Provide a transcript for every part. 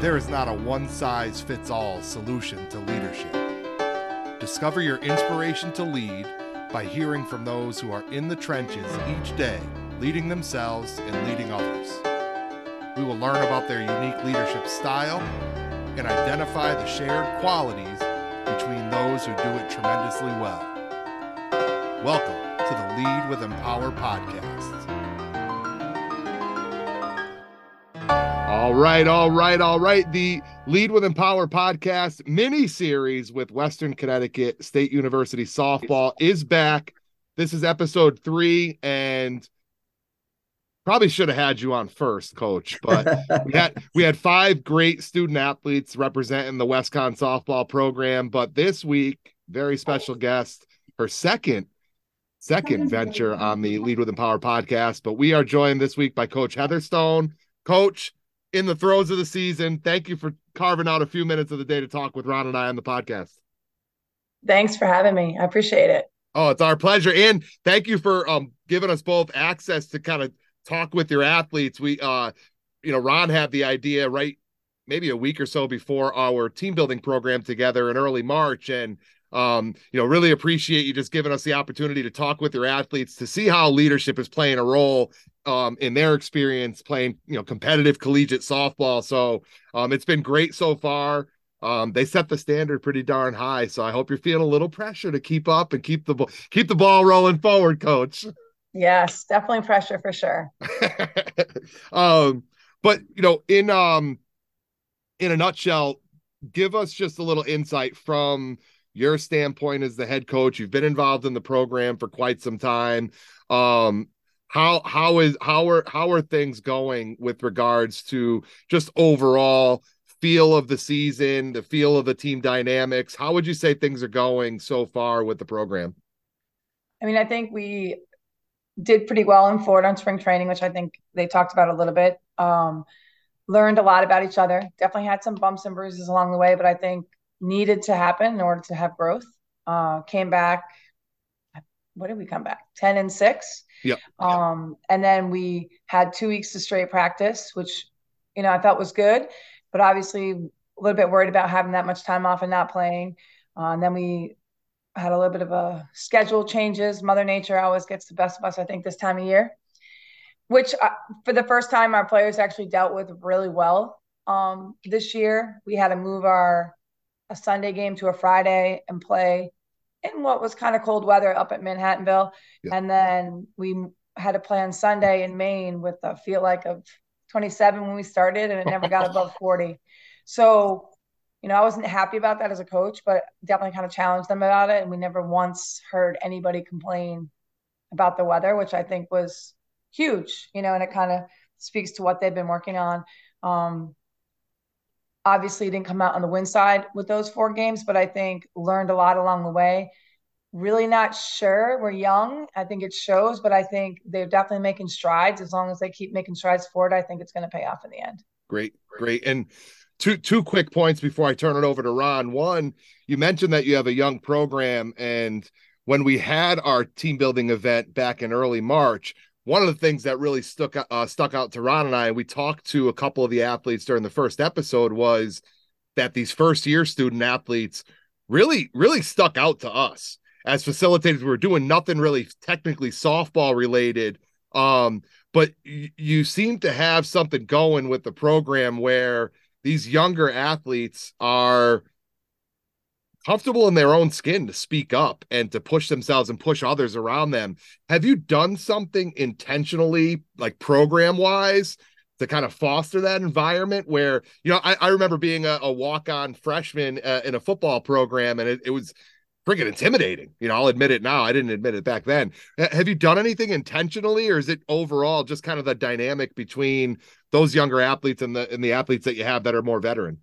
There is not a one size fits all solution to leadership. Discover your inspiration to lead by hearing from those who are in the trenches each day, leading themselves and leading others. We will learn about their unique leadership style and identify the shared qualities between those who do it tremendously well. Welcome to the Lead with Empower podcast. All right, all right, all right. The Lead with Empower podcast mini series with Western Connecticut State University softball is back. This is episode three, and probably should have had you on first, coach. But we had we had five great student athletes representing the WestConn softball program. But this week, very special guest, her second second venture on the Lead with Empower podcast. But we are joined this week by Coach Heather Stone. Coach, in the throes of the season. Thank you for carving out a few minutes of the day to talk with Ron and I on the podcast. Thanks for having me. I appreciate it. Oh, it's our pleasure. And thank you for um giving us both access to kind of talk with your athletes. We uh you know, Ron had the idea right maybe a week or so before our team building program together in early March and um, you know, really appreciate you just giving us the opportunity to talk with your athletes to see how leadership is playing a role um, in their experience playing, you know, competitive collegiate softball. So um, it's been great so far. Um, they set the standard pretty darn high. So I hope you're feeling a little pressure to keep up and keep the keep the ball rolling forward, coach. Yes, definitely pressure for sure. um, but you know, in um in a nutshell, give us just a little insight from your standpoint as the head coach. You've been involved in the program for quite some time. Um, how how is how are how are things going with regards to just overall feel of the season, the feel of the team dynamics? How would you say things are going so far with the program? I mean, I think we did pretty well in Florida on spring training, which I think they talked about a little bit. Um, learned a lot about each other. Definitely had some bumps and bruises along the way, but I think needed to happen in order to have growth. Uh, came back. What did we come back? Ten and six. Yep. Um, and then we had two weeks to straight practice, which you know I thought was good, but obviously a little bit worried about having that much time off and not playing. Uh, and then we had a little bit of a schedule changes. Mother Nature always gets the best of us, I think, this time of year, which uh, for the first time our players actually dealt with really well. Um, this year we had to move our a Sunday game to a Friday and play in what was kind of cold weather up at Manhattanville. Yeah. And then we had to play on Sunday in Maine with a feel like of 27 when we started and it never got above 40. So, you know, I wasn't happy about that as a coach, but definitely kind of challenged them about it. And we never once heard anybody complain about the weather, which I think was huge, you know, and it kind of speaks to what they've been working on. Um, obviously didn't come out on the win side with those four games, but I think learned a lot along the way. Really not sure. We're young. I think it shows, but I think they're definitely making strides. As long as they keep making strides forward, I think it's going to pay off in the end. Great, great. And two two quick points before I turn it over to Ron. One, you mentioned that you have a young program, and when we had our team building event back in early March, one of the things that really stuck uh, stuck out to Ron and I, we talked to a couple of the athletes during the first episode, was that these first year student athletes really really stuck out to us as facilitators. We were doing nothing really technically softball related, um, but y- you seem to have something going with the program where these younger athletes are comfortable in their own skin to speak up and to push themselves and push others around them. Have you done something intentionally, like program wise, to kind of foster that environment where, you know, I, I remember being a, a walk on freshman uh, in a football program and it, it was freaking intimidating. You know, I'll admit it now. I didn't admit it back then. Have you done anything intentionally or is it overall just kind of the dynamic between those younger athletes and the and the athletes that you have that are more veteran?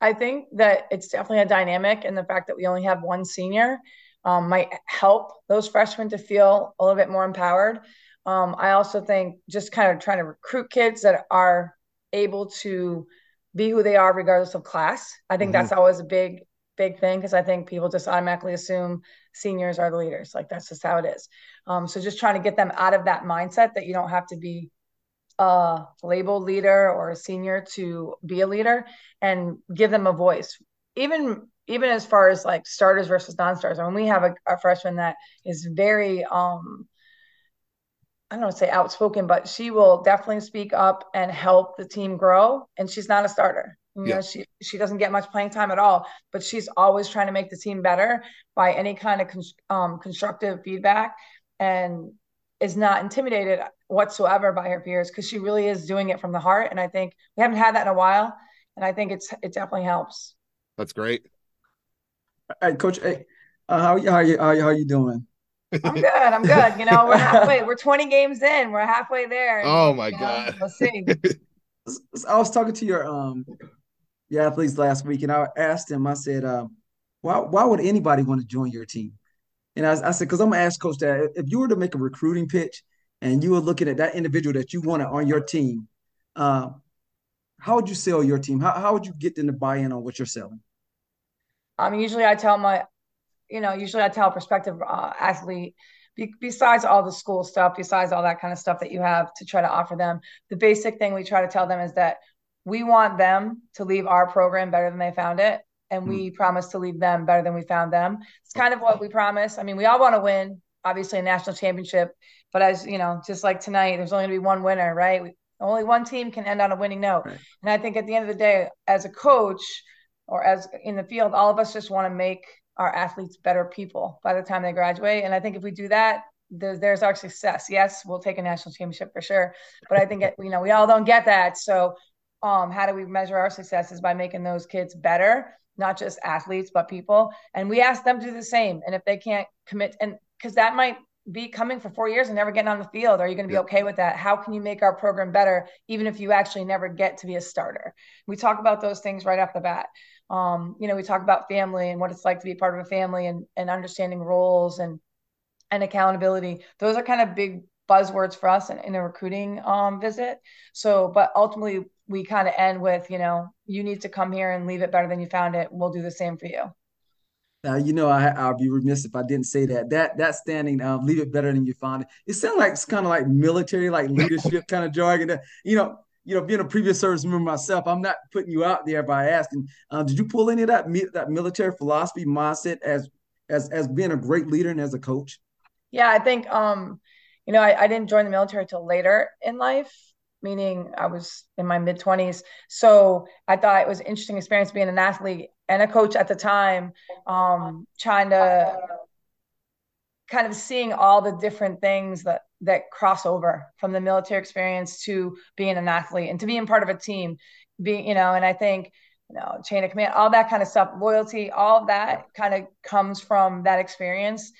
I think that it's definitely a dynamic, and the fact that we only have one senior um, might help those freshmen to feel a little bit more empowered. Um, I also think just kind of trying to recruit kids that are able to be who they are regardless of class. I think mm-hmm. that's always a big, big thing because I think people just automatically assume seniors are the leaders. Like that's just how it is. Um, so just trying to get them out of that mindset that you don't have to be a labeled leader or a senior to be a leader and give them a voice. Even even as far as like starters versus non-starters. When we have a, a freshman that is very um I don't know say outspoken, but she will definitely speak up and help the team grow. And she's not a starter. You yeah. know, she she doesn't get much playing time at all, but she's always trying to make the team better by any kind of con- um, constructive feedback, and is not intimidated whatsoever by her peers because she really is doing it from the heart. And I think we haven't had that in a while, and I think it's it definitely helps. That's great. Hey, Coach, hey, uh, how how you how you how you doing? I'm good. I'm good. You know, we're halfway. We're 20 games in. We're halfway there. Oh my god. Know, we'll see. I was talking to your um your athletes last week, and I asked them. I said, um, "Why why would anybody want to join your team?" And I, I said, "Because I'm gonna ask Coach that if you were to make a recruiting pitch and you were looking at that individual that you wanted on your team, uh, how would you sell your team? How how would you get them to buy in on what you're selling?" Um, usually I tell my, you know, usually I tell a prospective uh, athlete, be, besides all the school stuff, besides all that kind of stuff that you have to try to offer them, the basic thing we try to tell them is that we want them to leave our program better than they found it. And mm we promise to leave them better than we found them. It's kind of what we promise. I mean, we all want to win, obviously, a national championship. But as you know, just like tonight, there's only going to be one winner, right? We, only one team can end on a winning note. Right. And I think at the end of the day, as a coach, or as in the field, all of us just want to make our athletes better people by the time they graduate. And I think if we do that, there's, there's our success. Yes, we'll take a national championship for sure. But I think, it, you know, we all don't get that. So um, how do we measure our successes by making those kids better, not just athletes, but people. And we ask them to do the same. And if they can't commit, and because that might be coming for four years and never getting on the field? Are you going to be okay with that? How can you make our program better, even if you actually never get to be a starter? We talk about those things right off the bat. Um, you know, we talk about family and what it's like to be part of a family and, and understanding roles and and accountability. Those are kind of big buzzwords for us in, in a recruiting um, visit. So, but ultimately, we kind of end with, you know, you need to come here and leave it better than you found it. We'll do the same for you. Uh, you know, I, will be remiss if I didn't say that. That that standing, uh, leave it better than you found it. It sounds like it's kind of like military, like leadership kind of jargon. That, you know, you know, being a previous service member myself, I'm not putting you out there by asking. Uh, did you pull any of that that military philosophy mindset as as as being a great leader and as a coach? Yeah, I think um, you know, I, I didn't join the military till later in life, meaning I was in my mid 20s. So I thought it was an interesting experience being an athlete and a coach at the time, um, trying to kind of seeing all the different things that that cross over from the military experience to being an athlete and to being part of a team being you know and i think you know chain of command all that kind of stuff loyalty all of that kind of comes from that experience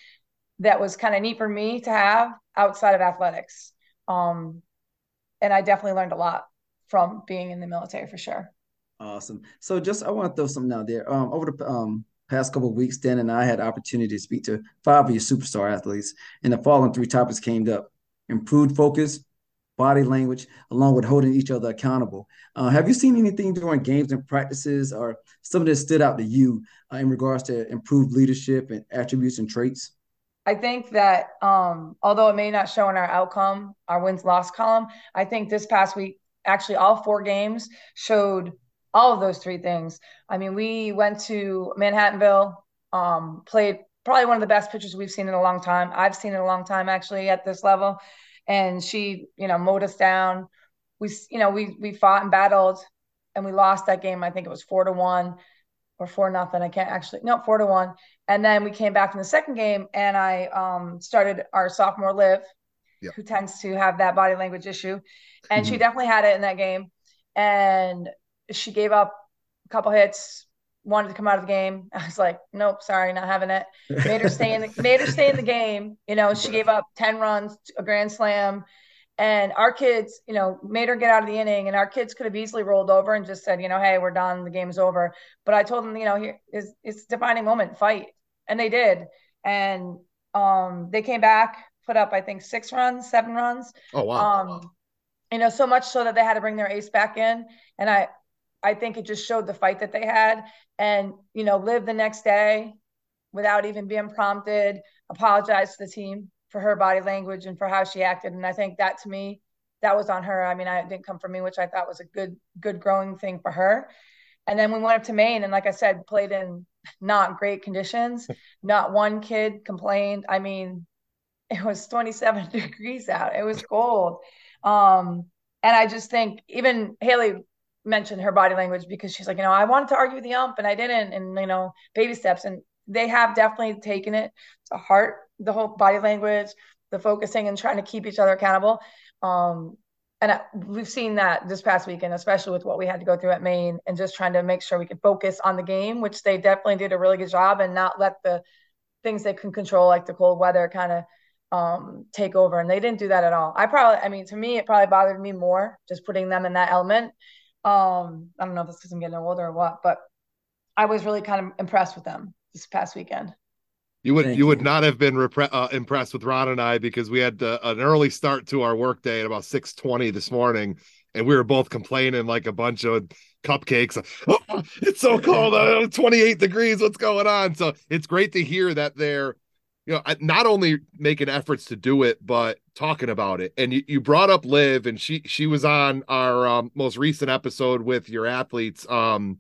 that was kind of neat for me to have outside of athletics. Um, and I definitely learned a lot from being in the military for sure. Awesome. So just I want to throw something out there. Um, over the um, past couple weeks, Dan and I had opportunity to speak to five of your superstar athletes, and the following three topics came up: improved focus, body language, along with holding each other accountable. Uh, have you seen anything during games and practices, or something that stood out to you uh, in regards to improved leadership and attributes and traits? I think that um, although it may not show in our outcome, our wins loss column, I think this past week, actually, all four games showed all of those three things. I mean, we went to Manhattanville, um, played probably one of the best pitchers we've seen in a long time. I've seen in a long time, actually, at this level. And she, you know, mowed us down. We, you know, we we fought and battled, and we lost that game. I think it was four to one or four nothing. I can't actually no four to one. And then we came back in the second game, and I um, started our sophomore Liv, yep. who tends to have that body language issue, and mm-hmm. she definitely had it in that game. And she gave up a couple hits, wanted to come out of the game. I was like, nope, sorry, not having it. Made her stay in the made her stay in the game. You know, she gave up ten runs, a grand slam, and our kids, you know, made her get out of the inning, and our kids could have easily rolled over and just said, you know, hey, we're done, the game's over. But I told them, you know, here is it's defining moment, fight, and they did, and um, they came back, put up, I think, six runs, seven runs. Oh wow! Um, you know, so much so that they had to bring their ace back in, and I, I think it just showed the fight that they had, and you know, Liv the next day without even being prompted, apologize to the team for her body language and for how she acted. And I think that to me that was on her. I mean, I didn't come from me, which I thought was a good, good growing thing for her. And then we went up to Maine, and like I said, played in not great conditions. not one kid complained. I mean, it was 27 degrees out. It was cold. Um, and I just think even Haley mentioned her body language because she's like, you know, I wanted to argue with the ump and I didn't, and you know, baby steps. And they have definitely taken it to heart, the whole body language, the focusing and trying to keep each other accountable. Um, and I, we've seen that this past weekend, especially with what we had to go through at Maine and just trying to make sure we could focus on the game, which they definitely did a really good job and not let the things they can control, like the cold weather, kind of um, take over. And they didn't do that at all. I probably, I mean, to me, it probably bothered me more just putting them in that element. Um, I don't know if it's because I'm getting older or what, but I was really kind of impressed with them this past weekend. You would Thank you, would not have been repre- uh, impressed with Ron and I because we had uh, an early start to our workday at about six twenty this morning, and we were both complaining like a bunch of cupcakes. Oh, it's so cold, uh, twenty eight degrees. What's going on? So it's great to hear that they're, you know, not only making efforts to do it, but talking about it. And you, you brought up Liv, and she she was on our um, most recent episode with your athletes. Um,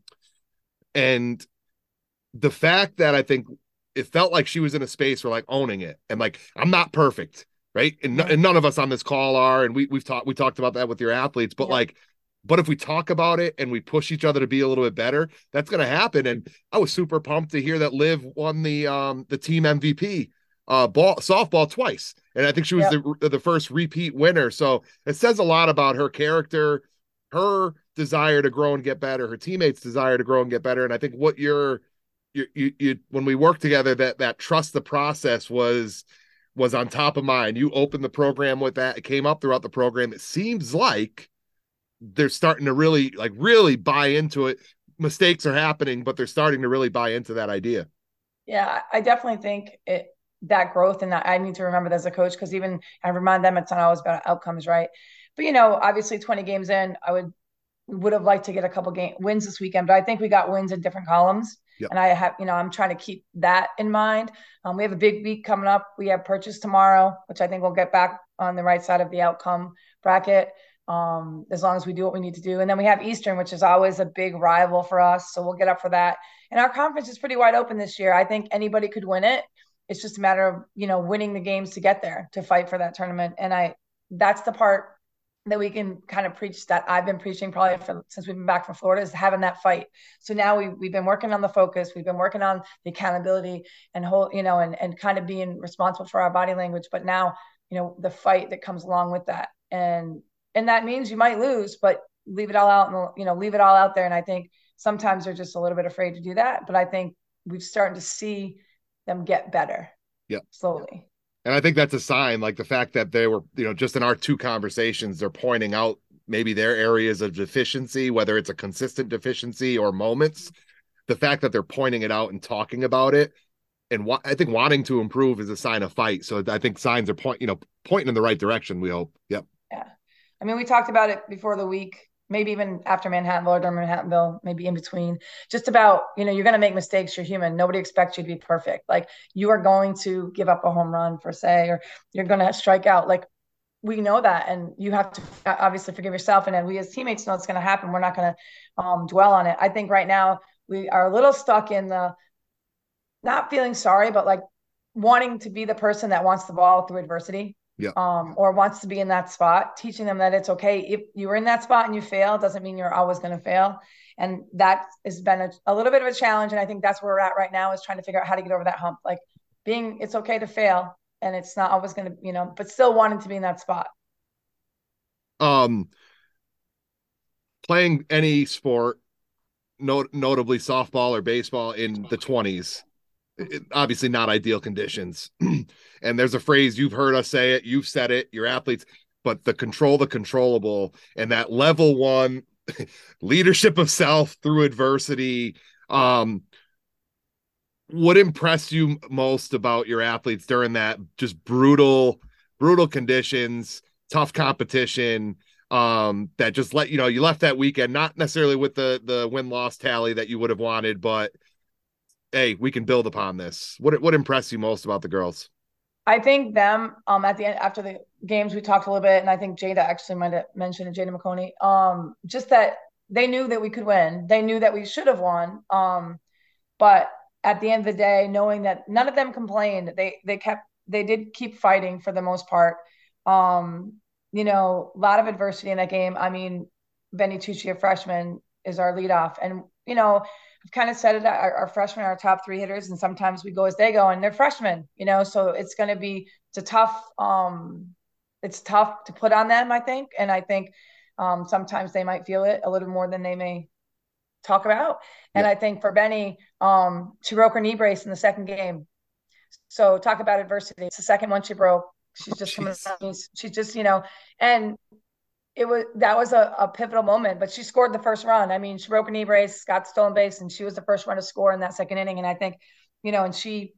and the fact that I think it felt like she was in a space where like owning it and like I'm not perfect, right? And, and none of us on this call are, and we we've talked we talked about that with your athletes, but yeah. like but if we talk about it and we push each other to be a little bit better, that's going to happen. And I was super pumped to hear that Liv won the um the team MVP uh ball softball twice, and I think she was the the first repeat winner. So it says a lot about her character, her desire to grow and get better, her teammates' desire to grow and get better. And I think what you're you, you, you when we worked together that that trust the process was was on top of mind. You opened the program with that. It came up throughout the program. It seems like they're starting to really like really buy into it. Mistakes are happening but they're starting to really buy into that idea. Yeah i definitely think it that growth and that i need to remember that as a coach because even i remind them it's not always about outcomes right but you know obviously 20 games in i would would have liked to get a couple game wins this weekend but i think we got wins in different columns Yep. And I have, you know, I'm trying to keep that in mind. Um, we have a big week coming up. We have Purchase tomorrow, which I think we'll get back on the right side of the outcome bracket um, as long as we do what we need to do. And then we have Eastern, which is always a big rival for us. So we'll get up for that. And our conference is pretty wide open this year. I think anybody could win it. It's just a matter of, you know, winning the games to get there to fight for that tournament. And I, that's the part that we can kind of preach that I've been preaching probably for, since we've been back from Florida is having that fight. So now we we've been working on the focus, we've been working on the accountability and whole, you know, and and kind of being responsible for our body language. But now, you know, the fight that comes along with that, and and that means you might lose, but leave it all out and you know leave it all out there. And I think sometimes they're just a little bit afraid to do that. But I think we've started to see them get better. Yeah, slowly. And I think that's a sign, like the fact that they were, you know, just in our two conversations, they're pointing out maybe their areas of deficiency, whether it's a consistent deficiency or moments. The fact that they're pointing it out and talking about it, and wa- I think wanting to improve is a sign of fight. So I think signs are point, you know, pointing in the right direction. We hope. Yep. Yeah, I mean, we talked about it before the week maybe even after Manhattanville or during Manhattanville, maybe in between. Just about, you know, you're going to make mistakes. You're human. Nobody expects you to be perfect. Like you are going to give up a home run for say, or you're going to strike out. Like we know that, and you have to obviously forgive yourself. And then we as teammates know it's going to happen. We're not going to um, dwell on it. I think right now we are a little stuck in the not feeling sorry, but like wanting to be the person that wants the ball through adversity yeah. um, or wants to be in that spot, teaching them that it's okay. If you were in that spot and you fail, doesn't mean you're always going to fail. And that has been a, a, little bit of a challenge. And I think that's where we're at right now is trying to figure out how to get over that hump. Like being, it's okay to fail and it's not always going to, you know, but still wanting to be in that spot. Um, playing any sport, not, notably softball or baseball in the 20s obviously not ideal conditions. and there's a phrase you've heard us say it, you've said it, your athletes, but the control the controllable and that level one leadership of self through adversity. Um, what impressed you most about your athletes during that just brutal, brutal conditions, tough competition? Um, that just let you know you left that weekend not necessarily with the the win loss tally that you would have wanted, but hey, we can build upon this. What what impressed you most about the girls? I think them um at the end after the games we talked a little bit, and I think Jada actually might have mentioned it, Jada McConey. Um, just that they knew that we could win. They knew that we should have won. Um, but at the end of the day, knowing that none of them complained, they they kept they did keep fighting for the most part. Um, you know, a lot of adversity in that game. I mean, Benni Tucci, a freshman, is our leadoff, and you know, kind of said it. Our, our freshmen are our top three hitters, and sometimes we go as they go, and they're freshmen. You know, so it's going to be it's a tough. Um, it's tough to put on them, I think, and I think um, sometimes they might feel it a little more than they may talk about. And yeah. I think for Benni, um, she broke her knee brace in the second game. So talk about adversity. It's the second one she broke. She's just coming out. She's just, you know, and it was that was a, a, pivotal moment. But she scored the first run. I mean, she broke an knee brace, got stolen base, and she was the first one to score in that second inning. And I think, you know, and she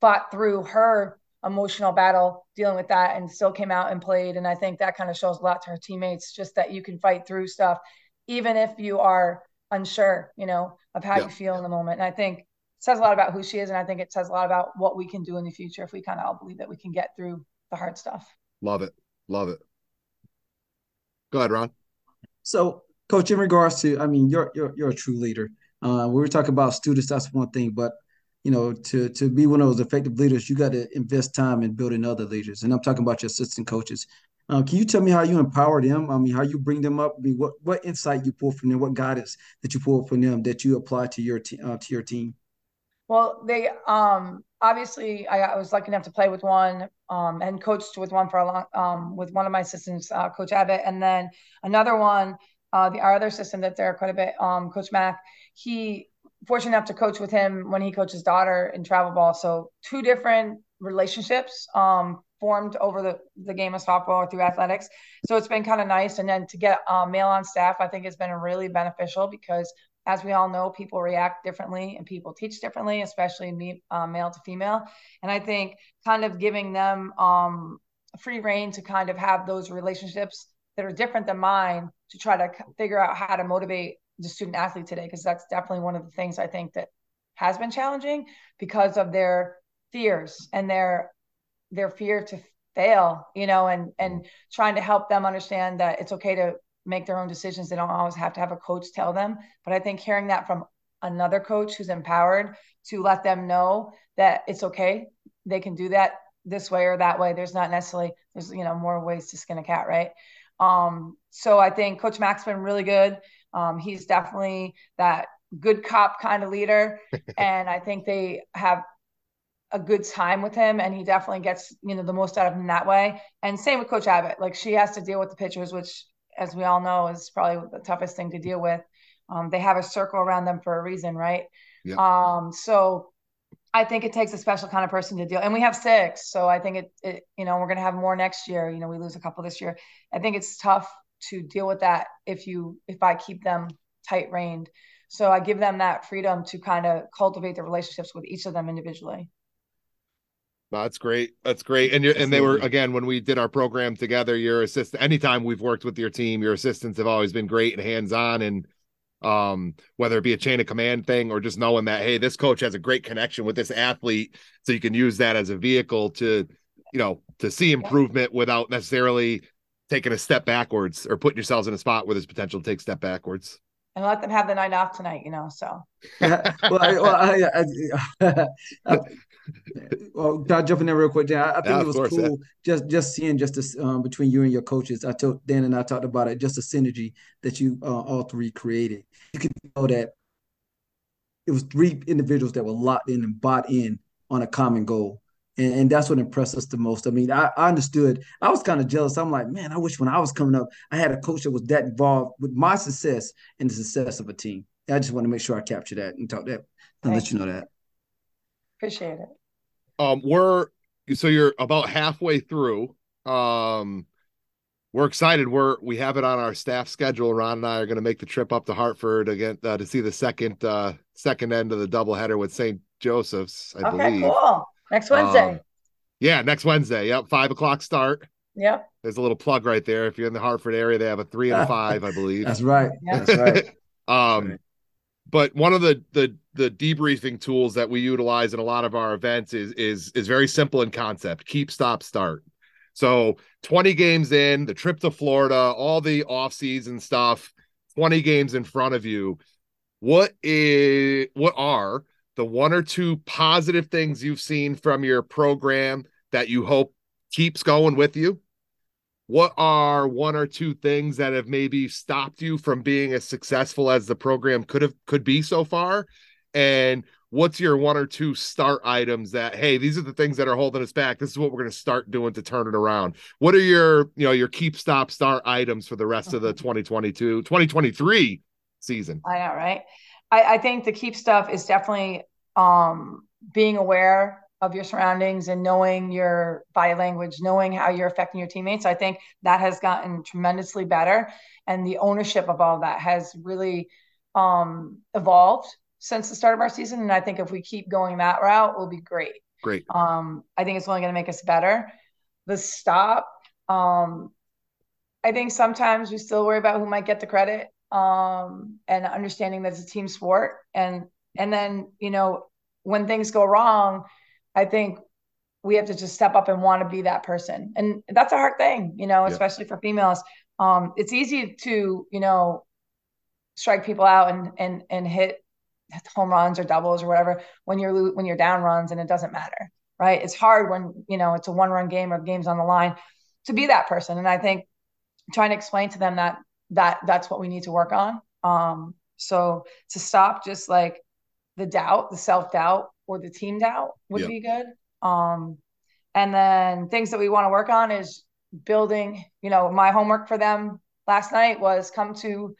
fought through her emotional battle dealing with that and still came out and played. And I think that kind of shows a lot to her teammates, just that you can fight through stuff, even if you are unsure, you know, of how yeah. you feel in the moment. And I think says a lot about who she is. And I think it says a lot about what we can do in the future if we kind of all believe that we can get through the hard stuff. Love it. Love it. Go ahead, Ron. So, coach, in regards to, I mean, you're you're you're a true leader. Uh, we were talking about students, that's one thing, but you know, to to be one of those effective leaders, you got to invest time in building other leaders. And I'm talking about your assistant coaches. Uh, can you tell me how you empower them? I mean, how you bring them up? I mean, what what insight you pull from them? What guidance that you pull from them that you apply to your te- uh, to your team? Well, they um obviously I, I, was lucky enough to play with one um and coached with one for a long um with one of my assistants, uh, Coach Abbott, and then another one, uh, the our other assistant that's there quite a bit, um, Coach Mack. He fortunate enough to coach with him when he coached his daughter in travel ball. So two different relationships um, formed over the, the game of softball through athletics. So it's been kind of nice. And then to get um, male on staff, I think it's been really beneficial because as we all know, people react differently and people teach differently, especially me, uh, male to female. And I think kind of giving them um, free reign to kind of have those relationships that are different than mine to try to figure out how to motivate the student athlete today because that's definitely one of the things I think that has been challenging because of their fears and their their fear to fail, you know, and and mm-hmm. trying to help them understand that it's okay to make their own decisions. They don't always have to have a coach tell them. But I think hearing that from another coach who's empowered to let them know that it's okay, they can do that this way or that way. There's not necessarily there's you know more ways to skin a cat, right? Um, so I think Coach Mack's been really good. Um, he's definitely that good cop kind of leader. and I think they have a good time with him and he definitely gets, you know, the most out of him that way. And same with Coach Abbott. Like she has to deal with the pitchers, which as we all know is probably the toughest thing to deal with. Um, they have a circle around them for a reason, right? Yeah. Um, so I think it takes a special kind of person to deal. And we have six, so I think it, it you know, we're going to have more next year. You know, we lose a couple this year. I think it's tough to deal with that if you if I keep them tight reined. So I give them that freedom to kind of cultivate the relationships with each of them individually. That's great. That's great. And you're, and they were again when we did our program together. Your assistant, anytime we've worked with your team, your assistants have always been great and hands on. And um, whether it be a chain of command thing or just knowing that hey, this coach has a great connection with this athlete, so you can use that as a vehicle to, you know, to see improvement without necessarily taking a step backwards or putting yourselves in a spot where there's potential to take step backwards. And let them have the night off tonight, you know. So, well, I, well, I, I, I, well, I'll jump in there real quick. Dan, I, think yeah, it was course, cool yeah. just just seeing just this um, between you and your coaches. I told Dan and I talked about it, just the synergy that you uh, all three created. You can know that it was three individuals that were locked in and bought in on a common goal. And, and that's what impressed us the most. I mean, I, I understood. I was kind of jealous. I'm like, man, I wish when I was coming up, I had a coach that was that involved with my success and the success of a team. I just want to make sure I capture that and talk that and let you know that. Appreciate it. Um, we're so you're about halfway through. Um, we're excited. We're we have it on our staff schedule. Ron and I are going to make the trip up to Hartford again uh, to see the second uh second end of the doubleheader with St. Joseph's. I okay, believe. cool. Next Wednesday. Um, yeah, next Wednesday. Yep, five o'clock start. Yep. There's a little plug right there. If you're in the Hartford area, they have a three and a five, I believe. That's right. That's right. um, right. But one of the the the debriefing tools that we utilize in a lot of our events is is is very simple in concept. Keep, stop, start. So 20 games in, the trip to Florida, all the off-season stuff, 20 games in front of you. What is what are the one or two positive things you've seen from your program that you hope keeps going with you? What are one or two things that have maybe stopped you from being as successful as the program could have could be so far? And what's your one or two start items that hey these are the things that are holding us back. This is what we're going to start doing to turn it around. What are your you know your keep stop start items for the rest of the 2022 2023 season? I know right? I, I think the keep stuff is definitely um being aware of your surroundings and knowing your body language knowing how you're affecting your teammates i think that has gotten tremendously better and the ownership of all of that has really um evolved since the start of our season. And I think if we keep going that route, we'll be great. Great. Um, I think it's only going to make us better. The stop, um, I think sometimes we still worry about who might get the credit um, and understanding that it's a team sport. And and then you know when things go wrong, I think we have to just step up and want to be that person. And that's a hard thing, you know, especially for females. Um, it's easy to you know strike people out and and and hit home runs or doubles or whatever when you're when you're down runs and it doesn't matter right it's hard when you know it's a one run game or game's on the line to be that person and i think trying to explain to them that that that's what we need to work on um so to stop just like the doubt the self doubt or the team doubt would yep. be good um and then things that we want to work on is building you know my homework for them last night was come to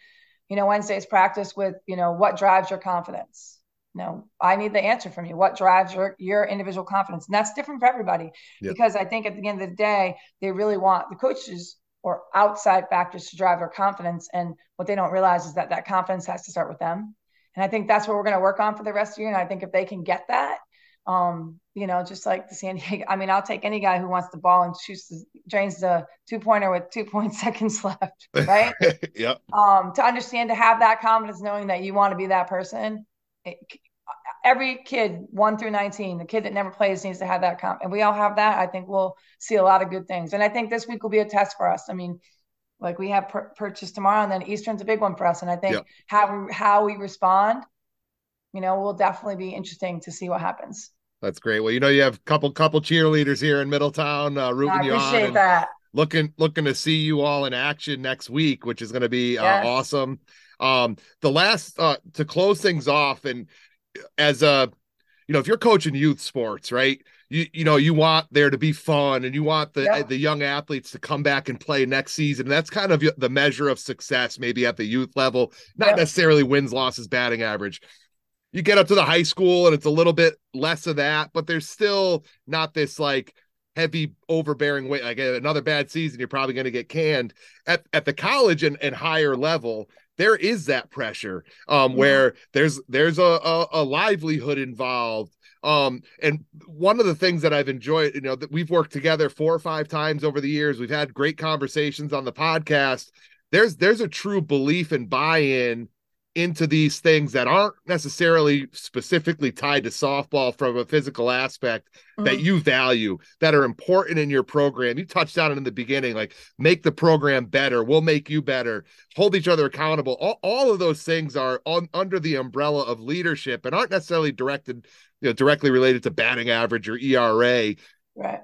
you know, Wednesday's practice with, you know, what drives your confidence? You know, I need the answer from you. What drives your your individual confidence? And that's different for everybody yep. because I think at the end of the day, they really want the coaches or outside factors to drive their confidence. And what they don't realize is that that confidence has to start with them. And I think that's what we're going to work on for the rest of the year. And I think if they can get that, um, you know, just like the San Diego. I mean, I'll take any guy who wants the ball and shoots the drains the two pointer with two point seconds left, right? yep. Um, to understand to have that confidence, knowing that you want to be that person. It, every kid, one through nineteen, the kid that never plays needs to have that comp, and we all have that. I think we'll see a lot of good things, and I think this week will be a test for us. I mean, like we have pur- Purchase tomorrow, and then Eastern's a big one for us, and I think yep. how we, how we respond you know, will definitely be interesting to see what happens. That's great. Well, you know, you have a couple couple cheerleaders here in Middletown uh, rooting I you on. Appreciate that. Looking looking to see you all in action next week, which is going to be uh, yes. awesome. Um, the last uh, to close things off, and as a you know, if you're coaching youth sports, right? You you know, you want there to be fun and you want the yep. the young athletes to come back and play next season. That's kind of the measure of success maybe at the youth level, not yep. necessarily wins, losses, batting average you get up to the high school and it's a little bit less of that, but there's still not this like heavy overbearing weight. Like another bad season, you're probably going to get canned at, at the college and, and higher level. There is that pressure um, yeah. where there's there's a, a, a livelihood involved. Um, and one of the things that I've enjoyed, you know, that we've worked together four or five times over the years. We've had great conversations on the podcast. There's there's a true belief and buy-in into these things that aren't necessarily specifically tied to softball from a physical aspect mm-hmm. that you value that are important in your program. You touched on it in the beginning, like make the program better. We'll make you better. Hold each other accountable. All, all of those things are on, under the umbrella of leadership and aren't necessarily directed, you know, directly related to batting average or ERA. Right.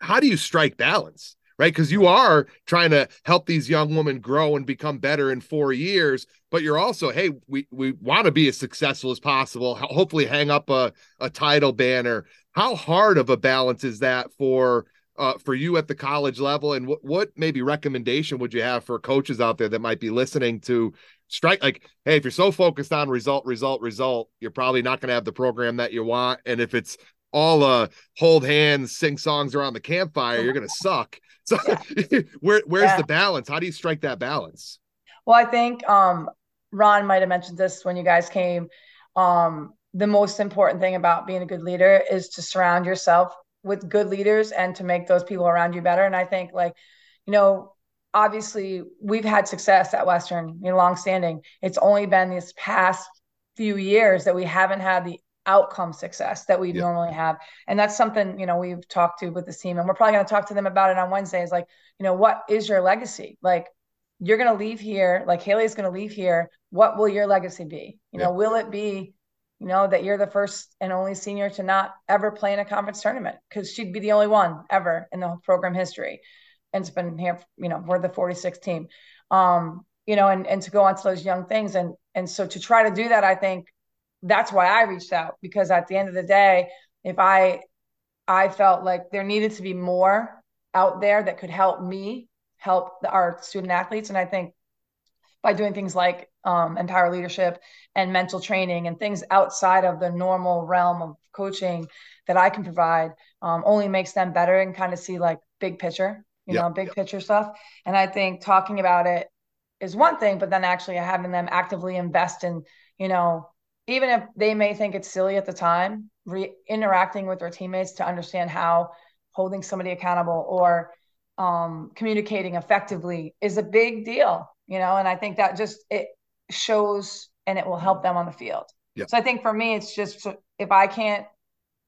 How do you strike balance? Right? Because you are trying to help these young women grow and become better in four years, but you're also, hey, we we want to be as successful as possible. Hopefully, hang up a a title banner. How hard of a balance is that for? Uh, for you at the college level, and what what maybe recommendation would you have for coaches out there that might be listening to strike like hey if you're so focused on result result result you're probably not going to have the program that you want and if it's all uh hold hands sing songs around the campfire you're going to suck so yeah. where where's yeah. the balance? How do you strike that balance? Well, I think um, Ron might have mentioned this when you guys came. Um, the most important thing about being a good leader is to surround yourself with good leaders and to make those people around you better. And I think like, you know, obviously we've had success at Western, you know, long standing. It's only been this past few years that we haven't had the outcome success that we normally have. And that's something, you know, we've talked to with the team and we're probably going to talk to them about it on Wednesday is like, you know, what is your legacy? Like you're going to leave here, like Haley's going to leave here. What will your legacy be? You know, will it be, you know, that you're the first and only senior to not ever play in a conference tournament because she'd be the only one ever in the program history. And it's been here, you know, we're the 46th team. Um, you know, and, and to go on to those young things. And, and so to try to do that, I think that's why I reached out because at the end of the day, if I, I felt like there needed to be more out there that could help me help our student athletes. And I think by doing things like um, empower leadership and mental training and things outside of the normal realm of coaching that I can provide um, only makes them better and kind of see like big picture, you yep, know, big yep. picture stuff. And I think talking about it is one thing, but then actually having them actively invest in, you know, even if they may think it's silly at the time, re- interacting with their teammates to understand how holding somebody accountable or um, communicating effectively is a big deal, you know, and I think that just it shows and it will help them on the field. Yep. So I think for me, it's just if I can't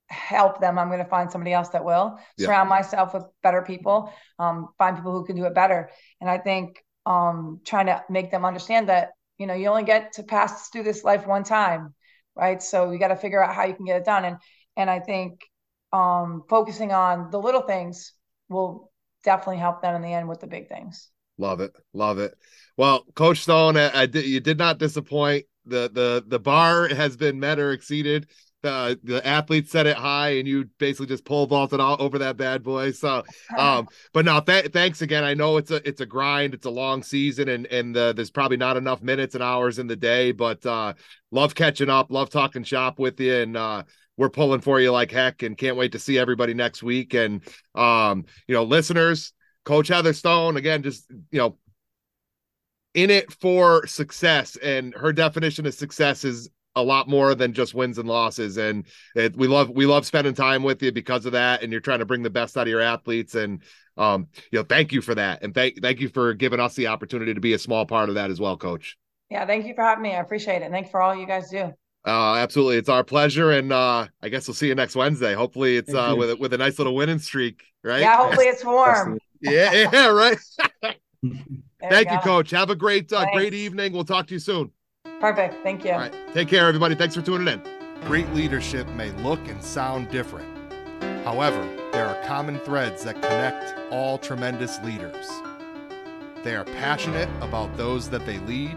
help them, I'm going to find somebody else that will yep. surround myself with better people, um, find people who can do it better. And I think um, trying to make them understand that you know you only get to pass through this life one time, right? So you got to figure out how you can get it done. And and I think um, focusing on the little things will definitely help them in the end with the big things. Love it, love it. Well, Coach Stone, I, I did, you did not disappoint. the the The bar has been met or exceeded the the athletes set it high and you basically just pole vaulted all over that bad boy. So um but no th- thanks again. I know it's a it's a grind. It's a long season and and uh, there's probably not enough minutes and hours in the day but uh love catching up love talking shop with you and uh we're pulling for you like heck and can't wait to see everybody next week. And um you know listeners coach heather stone again just you know in it for success and her definition of success is a lot more than just wins and losses. And it, we love we love spending time with you because of that. And you're trying to bring the best out of your athletes. And um you know thank you for that. And thank thank you for giving us the opportunity to be a small part of that as well coach. Yeah thank you for having me. I appreciate it. And thank you for all you guys do. Uh absolutely. It's our pleasure. And uh i guess we'll see you next wednesday. Hopefully it's uh with, with a nice little winning streak right? Yeah hopefully it's warm. Yeah yeah right. Thank you, you coach. Have a great uh, great evening. We'll talk to you soon Perfect. Thank you. All right. Take care, everybody. Thanks for tuning in. Great leadership may look and sound different. However, there are common threads that connect all tremendous leaders. They are passionate about those that they lead.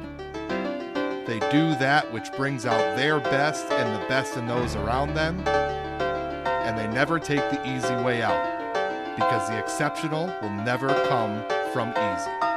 They do that which brings out their best and the best in those around them. And they never take the easy way out because the exceptional will never come from easy.